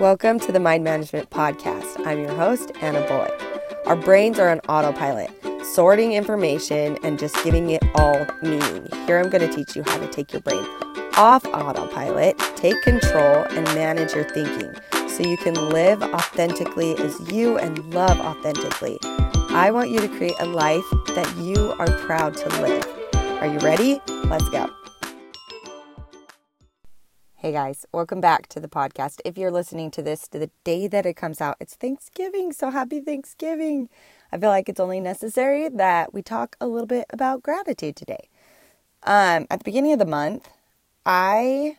Welcome to the Mind Management Podcast. I'm your host, Anna Bullock. Our brains are on autopilot, sorting information and just giving it all meaning. Here I'm going to teach you how to take your brain off autopilot, take control, and manage your thinking so you can live authentically as you and love authentically. I want you to create a life that you are proud to live. Are you ready? Let's go. Hey guys, welcome back to the podcast. If you're listening to this to the day that it comes out, it's Thanksgiving. So happy Thanksgiving. I feel like it's only necessary that we talk a little bit about gratitude today. Um, at the beginning of the month, I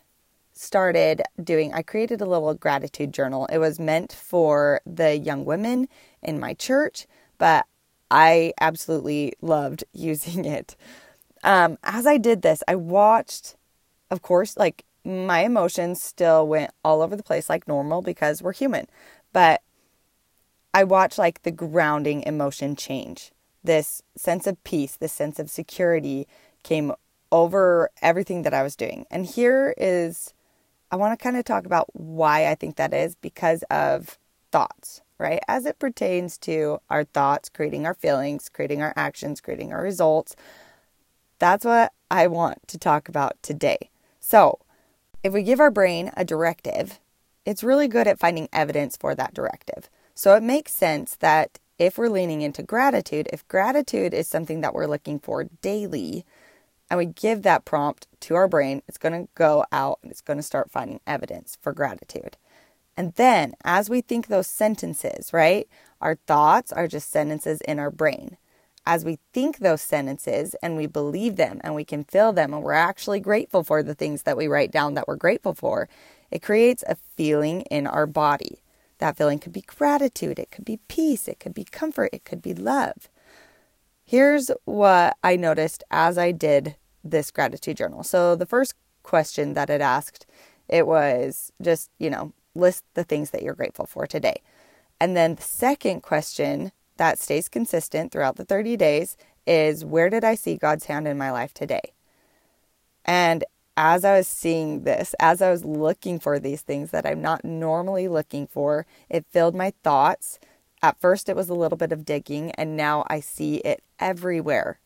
started doing, I created a little gratitude journal. It was meant for the young women in my church, but I absolutely loved using it. Um, as I did this, I watched, of course, like my emotions still went all over the place like normal because we're human. But I watched like the grounding emotion change. This sense of peace, this sense of security came over everything that I was doing. And here is, I want to kind of talk about why I think that is because of thoughts, right? As it pertains to our thoughts, creating our feelings, creating our actions, creating our results. That's what I want to talk about today. So, if we give our brain a directive, it's really good at finding evidence for that directive. So it makes sense that if we're leaning into gratitude, if gratitude is something that we're looking for daily, and we give that prompt to our brain, it's going to go out and it's going to start finding evidence for gratitude. And then as we think those sentences, right, our thoughts are just sentences in our brain as we think those sentences and we believe them and we can feel them and we're actually grateful for the things that we write down that we're grateful for, it creates a feeling in our body. That feeling could be gratitude, it could be peace, it could be comfort, it could be love. Here's what I noticed as I did this gratitude journal. So the first question that it asked, it was just, you know, list the things that you're grateful for today. And then the second question that stays consistent throughout the 30 days is where did I see God's hand in my life today? And as I was seeing this, as I was looking for these things that I'm not normally looking for, it filled my thoughts. At first, it was a little bit of digging, and now I see it everywhere.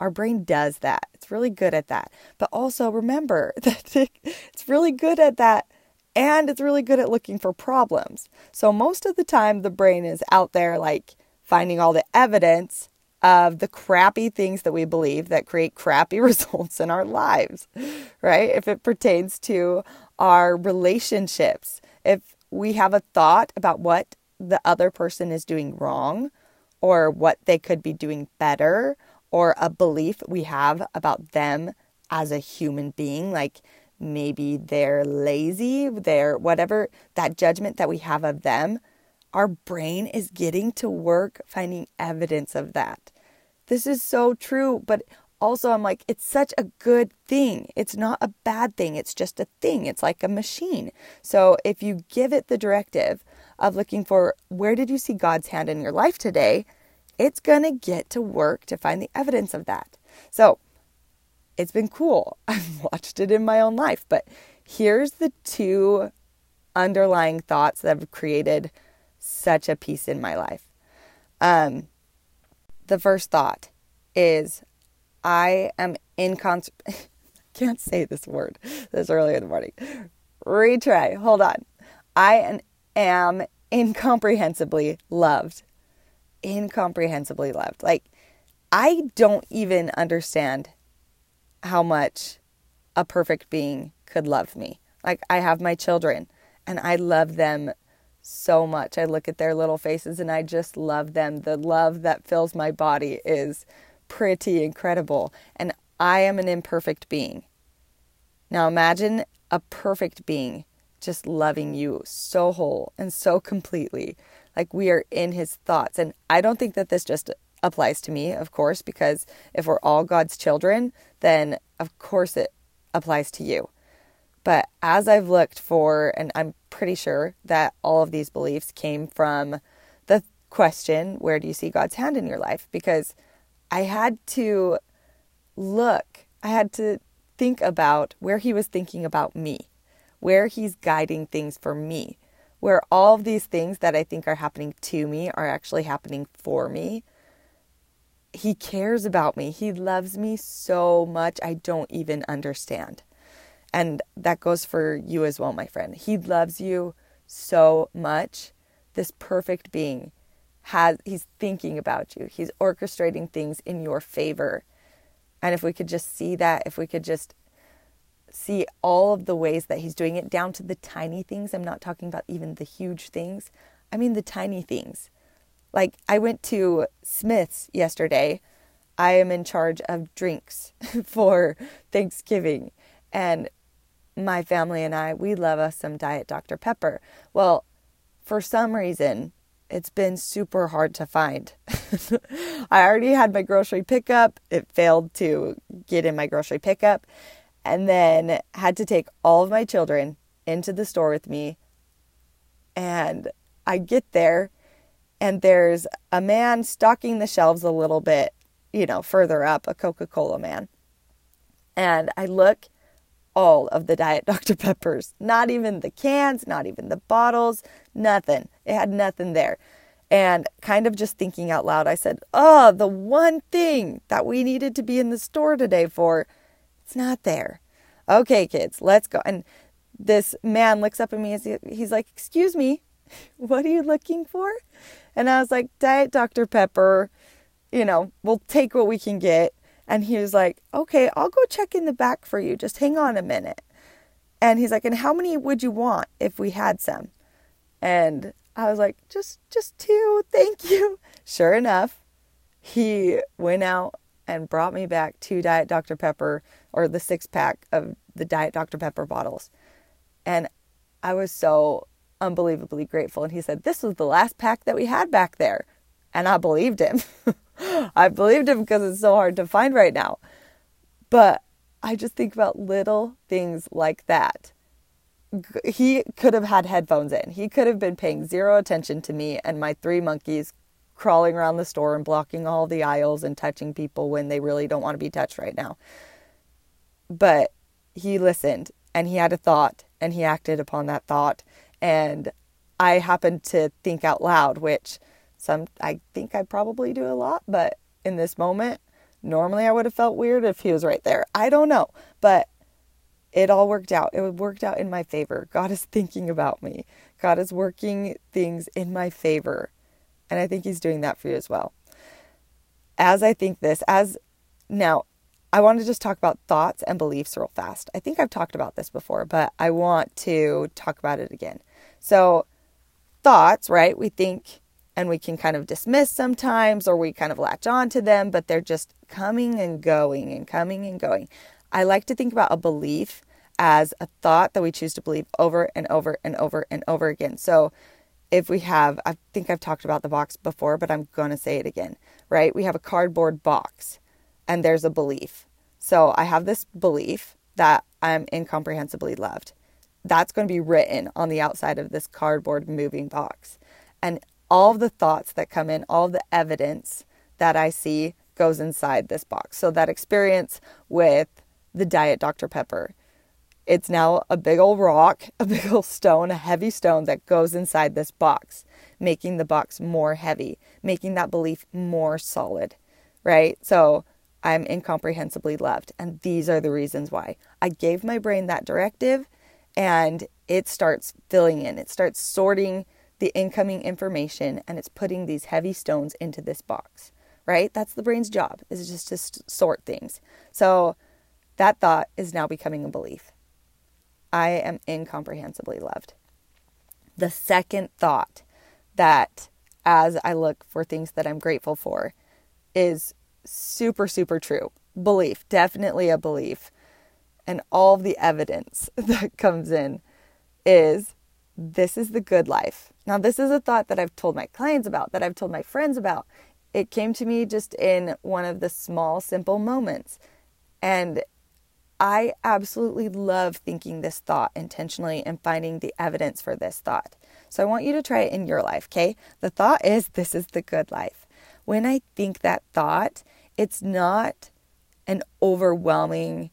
Our brain does that. It's really good at that. But also remember that it's really good at that and it's really good at looking for problems. So most of the time, the brain is out there like finding all the evidence of the crappy things that we believe that create crappy results in our lives, right? If it pertains to our relationships, if we have a thought about what the other person is doing wrong or what they could be doing better, or a belief we have about them as a human being, like maybe they're lazy, they're whatever that judgment that we have of them our brain is getting to work finding evidence of that. This is so true, but also I'm like, it's such a good thing. It's not a bad thing. It's just a thing. It's like a machine. So if you give it the directive of looking for where did you see God's hand in your life today, it's going to get to work to find the evidence of that. So it's been cool. I've watched it in my own life, but here's the two underlying thoughts that have created such a peace in my life. Um, the first thought is I am incons. can't say this word this early in the morning. Retry. Hold on. I am incomprehensibly loved. Incomprehensibly loved. Like, I don't even understand how much a perfect being could love me. Like, I have my children and I love them so much. I look at their little faces and I just love them. The love that fills my body is pretty incredible. And I am an imperfect being. Now imagine a perfect being just loving you so whole and so completely. Like we are in his thoughts. And I don't think that this just applies to me, of course, because if we're all God's children, then of course it applies to you. But as I've looked for, and I'm pretty sure that all of these beliefs came from the question, Where do you see God's hand in your life? Because I had to look, I had to think about where He was thinking about me, where He's guiding things for me, where all of these things that I think are happening to me are actually happening for me. He cares about me. He loves me so much, I don't even understand. And that goes for you as well, my friend. He loves you so much. This perfect being has he's thinking about you. He's orchestrating things in your favor. And if we could just see that, if we could just see all of the ways that he's doing it down to the tiny things. I'm not talking about even the huge things. I mean the tiny things. Like I went to Smith's yesterday. I am in charge of drinks for Thanksgiving and my family and I, we love us some Diet Dr. Pepper. Well, for some reason, it's been super hard to find. I already had my grocery pickup. It failed to get in my grocery pickup and then had to take all of my children into the store with me. And I get there, and there's a man stocking the shelves a little bit, you know, further up, a Coca Cola man. And I look, all of the Diet Dr. Peppers, not even the cans, not even the bottles, nothing. It had nothing there. And kind of just thinking out loud, I said, Oh, the one thing that we needed to be in the store today for it's not there. Okay, kids, let's go. And this man looks up at me he, he's like, Excuse me, what are you looking for? And I was like, Diet Dr. Pepper, you know, we'll take what we can get. And he was like, Okay, I'll go check in the back for you. Just hang on a minute. And he's like, And how many would you want if we had some? And I was like, Just just two, thank you. Sure enough, he went out and brought me back two Diet Dr. Pepper or the six pack of the Diet Dr. Pepper bottles. And I was so unbelievably grateful. And he said, This was the last pack that we had back there. And I believed him. I believed him because it's so hard to find right now. But I just think about little things like that. He could have had headphones in. He could have been paying zero attention to me and my three monkeys crawling around the store and blocking all the aisles and touching people when they really don't want to be touched right now. But he listened and he had a thought and he acted upon that thought. And I happened to think out loud, which some I think I probably do a lot, but in this moment, normally I would have felt weird if he was right there. I don't know, but it all worked out. It worked out in my favor. God is thinking about me. God is working things in my favor. And I think He's doing that for you as well. As I think this, as now, I want to just talk about thoughts and beliefs real fast. I think I've talked about this before, but I want to talk about it again. So, thoughts, right? We think and we can kind of dismiss sometimes or we kind of latch on to them, but they're just coming and going and coming and going. I like to think about a belief as a thought that we choose to believe over and over and over and over again. So, if we have, I think I've talked about the box before, but I'm going to say it again, right? We have a cardboard box and there's a belief. So I have this belief that I'm incomprehensibly loved. That's going to be written on the outside of this cardboard moving box. And all the thoughts that come in, all the evidence that I see goes inside this box. So that experience with the Diet Dr. Pepper it's now a big old rock, a big old stone, a heavy stone that goes inside this box, making the box more heavy, making that belief more solid, right? So I'm incomprehensibly loved. And these are the reasons why. I gave my brain that directive and it starts filling in, it starts sorting the incoming information and it's putting these heavy stones into this box, right? That's the brain's job, is just to sort things. So that thought is now becoming a belief. I am incomprehensibly loved. The second thought that as I look for things that I'm grateful for is super, super true. Belief, definitely a belief. And all the evidence that comes in is this is the good life. Now, this is a thought that I've told my clients about, that I've told my friends about. It came to me just in one of the small, simple moments. And I absolutely love thinking this thought intentionally and finding the evidence for this thought. So I want you to try it in your life, okay? The thought is this is the good life. When I think that thought, it's not an overwhelming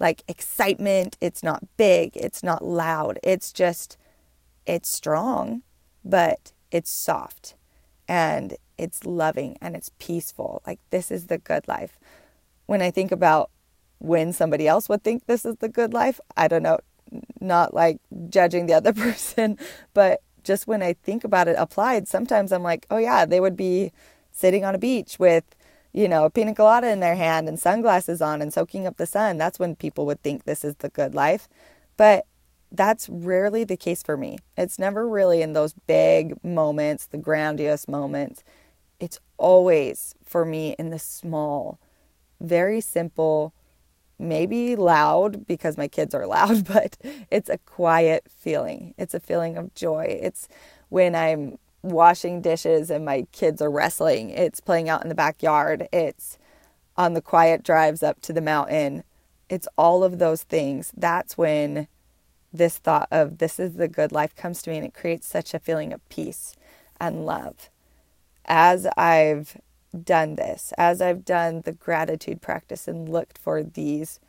like excitement, it's not big, it's not loud. It's just it's strong, but it's soft and it's loving and it's peaceful. Like, this is the good life. When I think about when somebody else would think this is the good life, I don't know, not like judging the other person, but just when I think about it applied, sometimes I'm like, oh, yeah, they would be sitting on a beach with, you know, a pina colada in their hand and sunglasses on and soaking up the sun. That's when people would think this is the good life. But that's rarely the case for me. It's never really in those big moments, the grandiose moments. It's always for me in the small, very simple, maybe loud because my kids are loud, but it's a quiet feeling. It's a feeling of joy. It's when I'm washing dishes and my kids are wrestling. It's playing out in the backyard. It's on the quiet drives up to the mountain. It's all of those things. That's when this thought of this is the good life comes to me and it creates such a feeling of peace and love. As I've done this, as I've done the gratitude practice and looked for these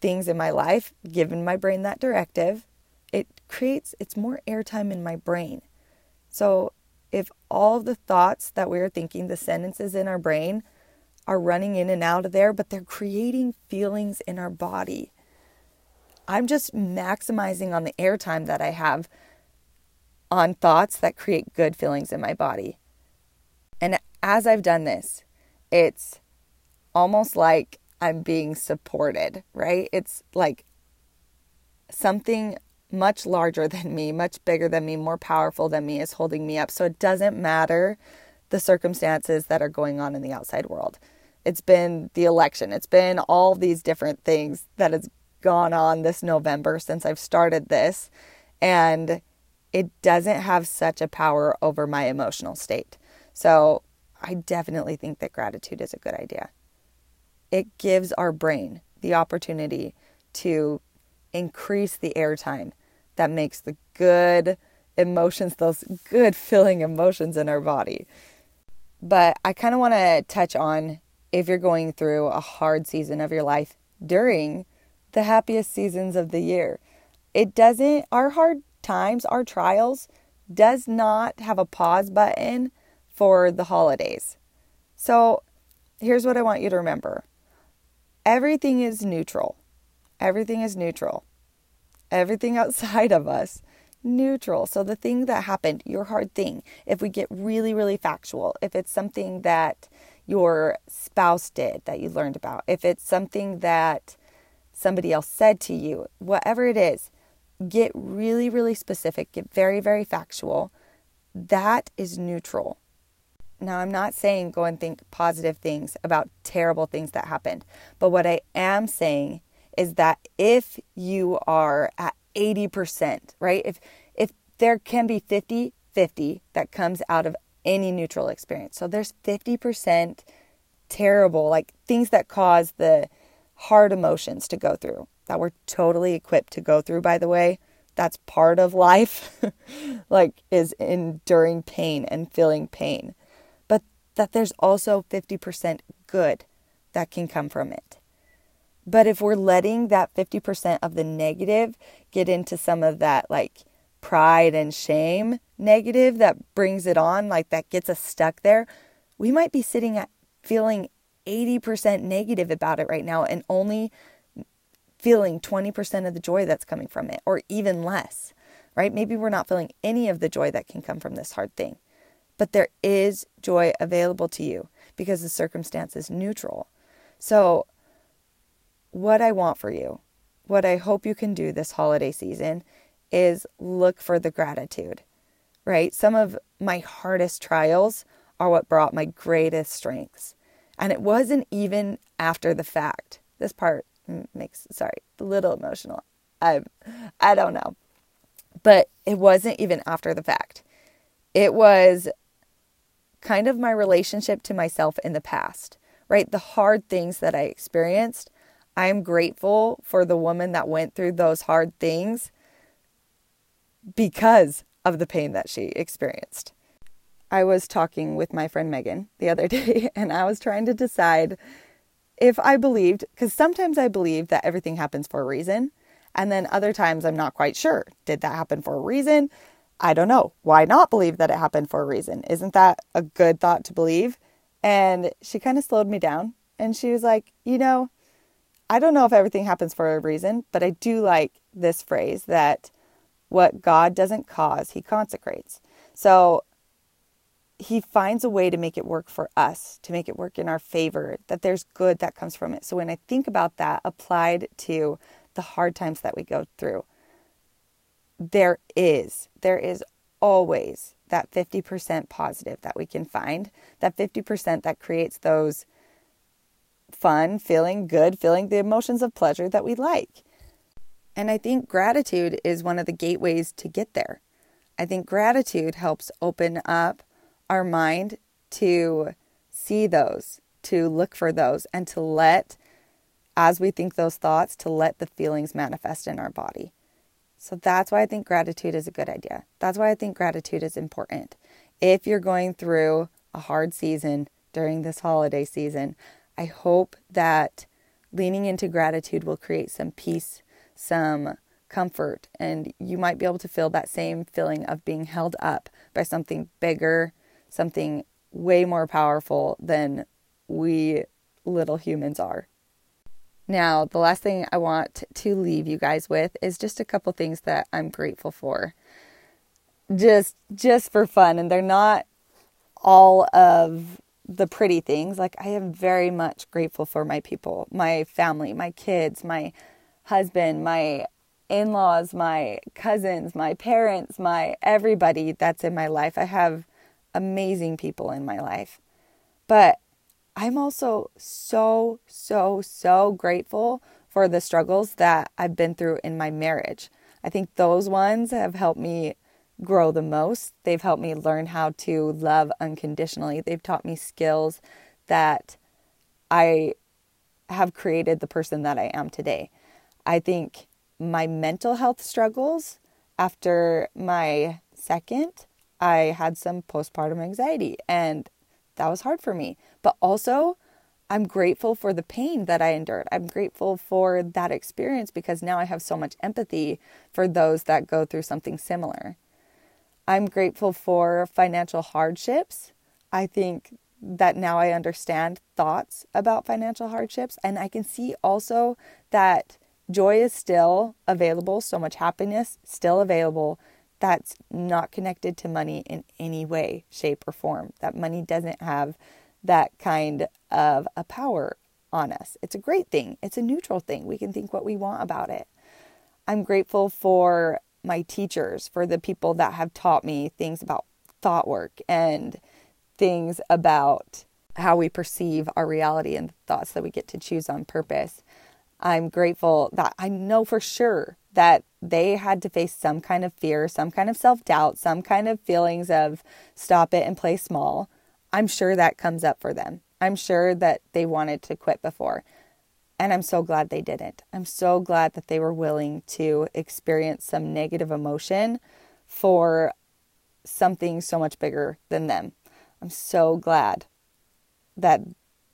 things in my life, given my brain that directive, it creates it's more airtime in my brain. So if all the thoughts that we're thinking, the sentences in our brain are running in and out of there, but they're creating feelings in our body I'm just maximizing on the airtime that I have on thoughts that create good feelings in my body. And as I've done this, it's almost like I'm being supported, right? It's like something much larger than me, much bigger than me, more powerful than me is holding me up. So it doesn't matter the circumstances that are going on in the outside world. It's been the election, it's been all these different things that has gone on this November since I've started this, and it doesn't have such a power over my emotional state. So I definitely think that gratitude is a good idea. It gives our brain the opportunity to increase the airtime that makes the good emotions, those good feeling emotions in our body. But I kind of want to touch on if you're going through a hard season of your life during the happiest seasons of the year. It doesn't, our hard times, our trials, does not have a pause button for the holidays. So here's what I want you to remember everything is neutral. Everything is neutral. Everything outside of us, neutral. So the thing that happened, your hard thing, if we get really, really factual, if it's something that your spouse did that you learned about, if it's something that somebody else said to you, whatever it is, get really, really specific, get very, very factual. That is neutral. Now, I'm not saying go and think positive things about terrible things that happened, but what I am saying is that if you are at 80%, right? If if there can be 50 50 that comes out of any neutral experience. So there's 50% terrible, like things that cause the hard emotions to go through that we're totally equipped to go through, by the way. That's part of life, like, is enduring pain and feeling pain. But that there's also 50% good that can come from it. But if we're letting that 50% of the negative get into some of that, like, pride and shame negative that brings it on, like, that gets us stuck there, we might be sitting at feeling 80% negative about it right now and only feeling 20% of the joy that's coming from it, or even less, right? Maybe we're not feeling any of the joy that can come from this hard thing. But there is joy available to you because the circumstance is neutral. So, what I want for you, what I hope you can do this holiday season is look for the gratitude, right? Some of my hardest trials are what brought my greatest strengths. And it wasn't even after the fact. This part makes sorry, a little emotional. I I don't know. But it wasn't even after the fact. It was kind of my relationship to myself in the past, right? The hard things that I experienced. I'm grateful for the woman that went through those hard things because of the pain that she experienced. I was talking with my friend Megan the other day, and I was trying to decide if I believed, because sometimes I believe that everything happens for a reason, and then other times I'm not quite sure. Did that happen for a reason? I don't know. Why not believe that it happened for a reason? Isn't that a good thought to believe? And she kind of slowed me down and she was like, You know, I don't know if everything happens for a reason, but I do like this phrase that what God doesn't cause, he consecrates. So he finds a way to make it work for us, to make it work in our favor, that there's good that comes from it. So when I think about that applied to the hard times that we go through, there is, there is always that 50% positive that we can find, that 50% that creates those fun, feeling good, feeling the emotions of pleasure that we like. And I think gratitude is one of the gateways to get there. I think gratitude helps open up our mind to see those, to look for those, and to let, as we think those thoughts, to let the feelings manifest in our body. So that's why I think gratitude is a good idea. That's why I think gratitude is important. If you're going through a hard season during this holiday season, I hope that leaning into gratitude will create some peace, some comfort, and you might be able to feel that same feeling of being held up by something bigger, something way more powerful than we little humans are. Now, the last thing I want to leave you guys with is just a couple things that I'm grateful for. Just just for fun and they're not all of the pretty things. Like, I am very much grateful for my people, my family, my kids, my husband, my in laws, my cousins, my parents, my everybody that's in my life. I have amazing people in my life. But I'm also so, so, so grateful for the struggles that I've been through in my marriage. I think those ones have helped me grow the most. They've helped me learn how to love unconditionally. They've taught me skills that I have created the person that I am today. I think my mental health struggles after my second, I had some postpartum anxiety and that was hard for me. But also, I'm grateful for the pain that I endured. I'm grateful for that experience because now I have so much empathy for those that go through something similar. I'm grateful for financial hardships. I think that now I understand thoughts about financial hardships, and I can see also that joy is still available, so much happiness still available that's not connected to money in any way, shape, or form. That money doesn't have that kind of a power on us. It's a great thing, it's a neutral thing. We can think what we want about it. I'm grateful for my teachers, for the people that have taught me things about thought work and things about how we perceive our reality and the thoughts that we get to choose on purpose. I'm grateful that I know for sure that they had to face some kind of fear, some kind of self doubt, some kind of feelings of stop it and play small. I'm sure that comes up for them. I'm sure that they wanted to quit before. And I'm so glad they didn't. I'm so glad that they were willing to experience some negative emotion for something so much bigger than them. I'm so glad that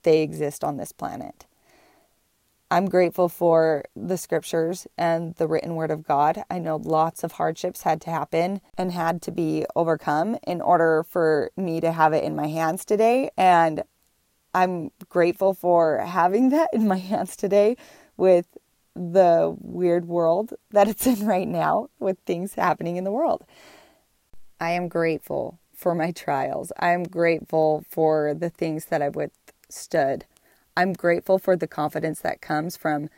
they exist on this planet. I'm grateful for the scriptures and the written word of God. I know lots of hardships had to happen and had to be overcome in order for me to have it in my hands today. And I'm grateful for having that in my hands today with the weird world that it's in right now with things happening in the world. I am grateful for my trials. I'm grateful for the things that I've withstood. I'm grateful for the confidence that comes from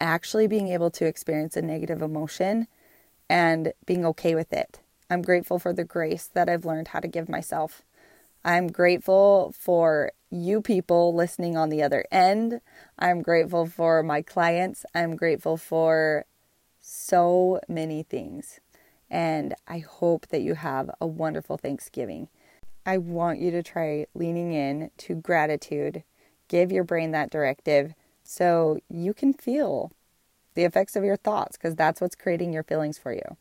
actually being able to experience a negative emotion and being okay with it. I'm grateful for the grace that I've learned how to give myself. I'm grateful for you people listening on the other end. I'm grateful for my clients. I'm grateful for so many things. And I hope that you have a wonderful Thanksgiving. I want you to try leaning in to gratitude. Give your brain that directive so you can feel the effects of your thoughts because that's what's creating your feelings for you.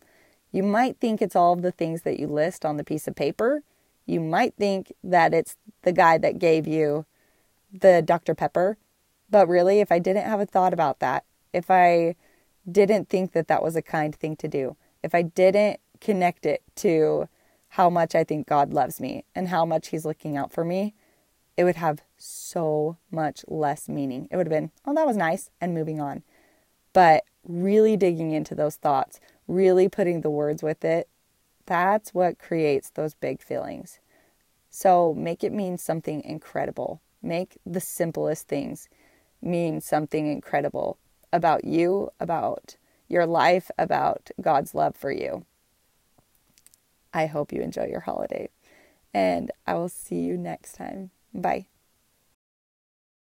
You might think it's all of the things that you list on the piece of paper, you might think that it's the guy that gave you the Dr. Pepper. But really, if I didn't have a thought about that, if I didn't think that that was a kind thing to do, if I didn't connect it to how much I think God loves me and how much He's looking out for me, it would have so much less meaning. It would have been, oh, that was nice, and moving on. But really digging into those thoughts, really putting the words with it, that's what creates those big feelings. So make it mean something incredible. Make the simplest things mean something incredible about you, about your life, about God's love for you. I hope you enjoy your holiday, and I will see you next time. Bye.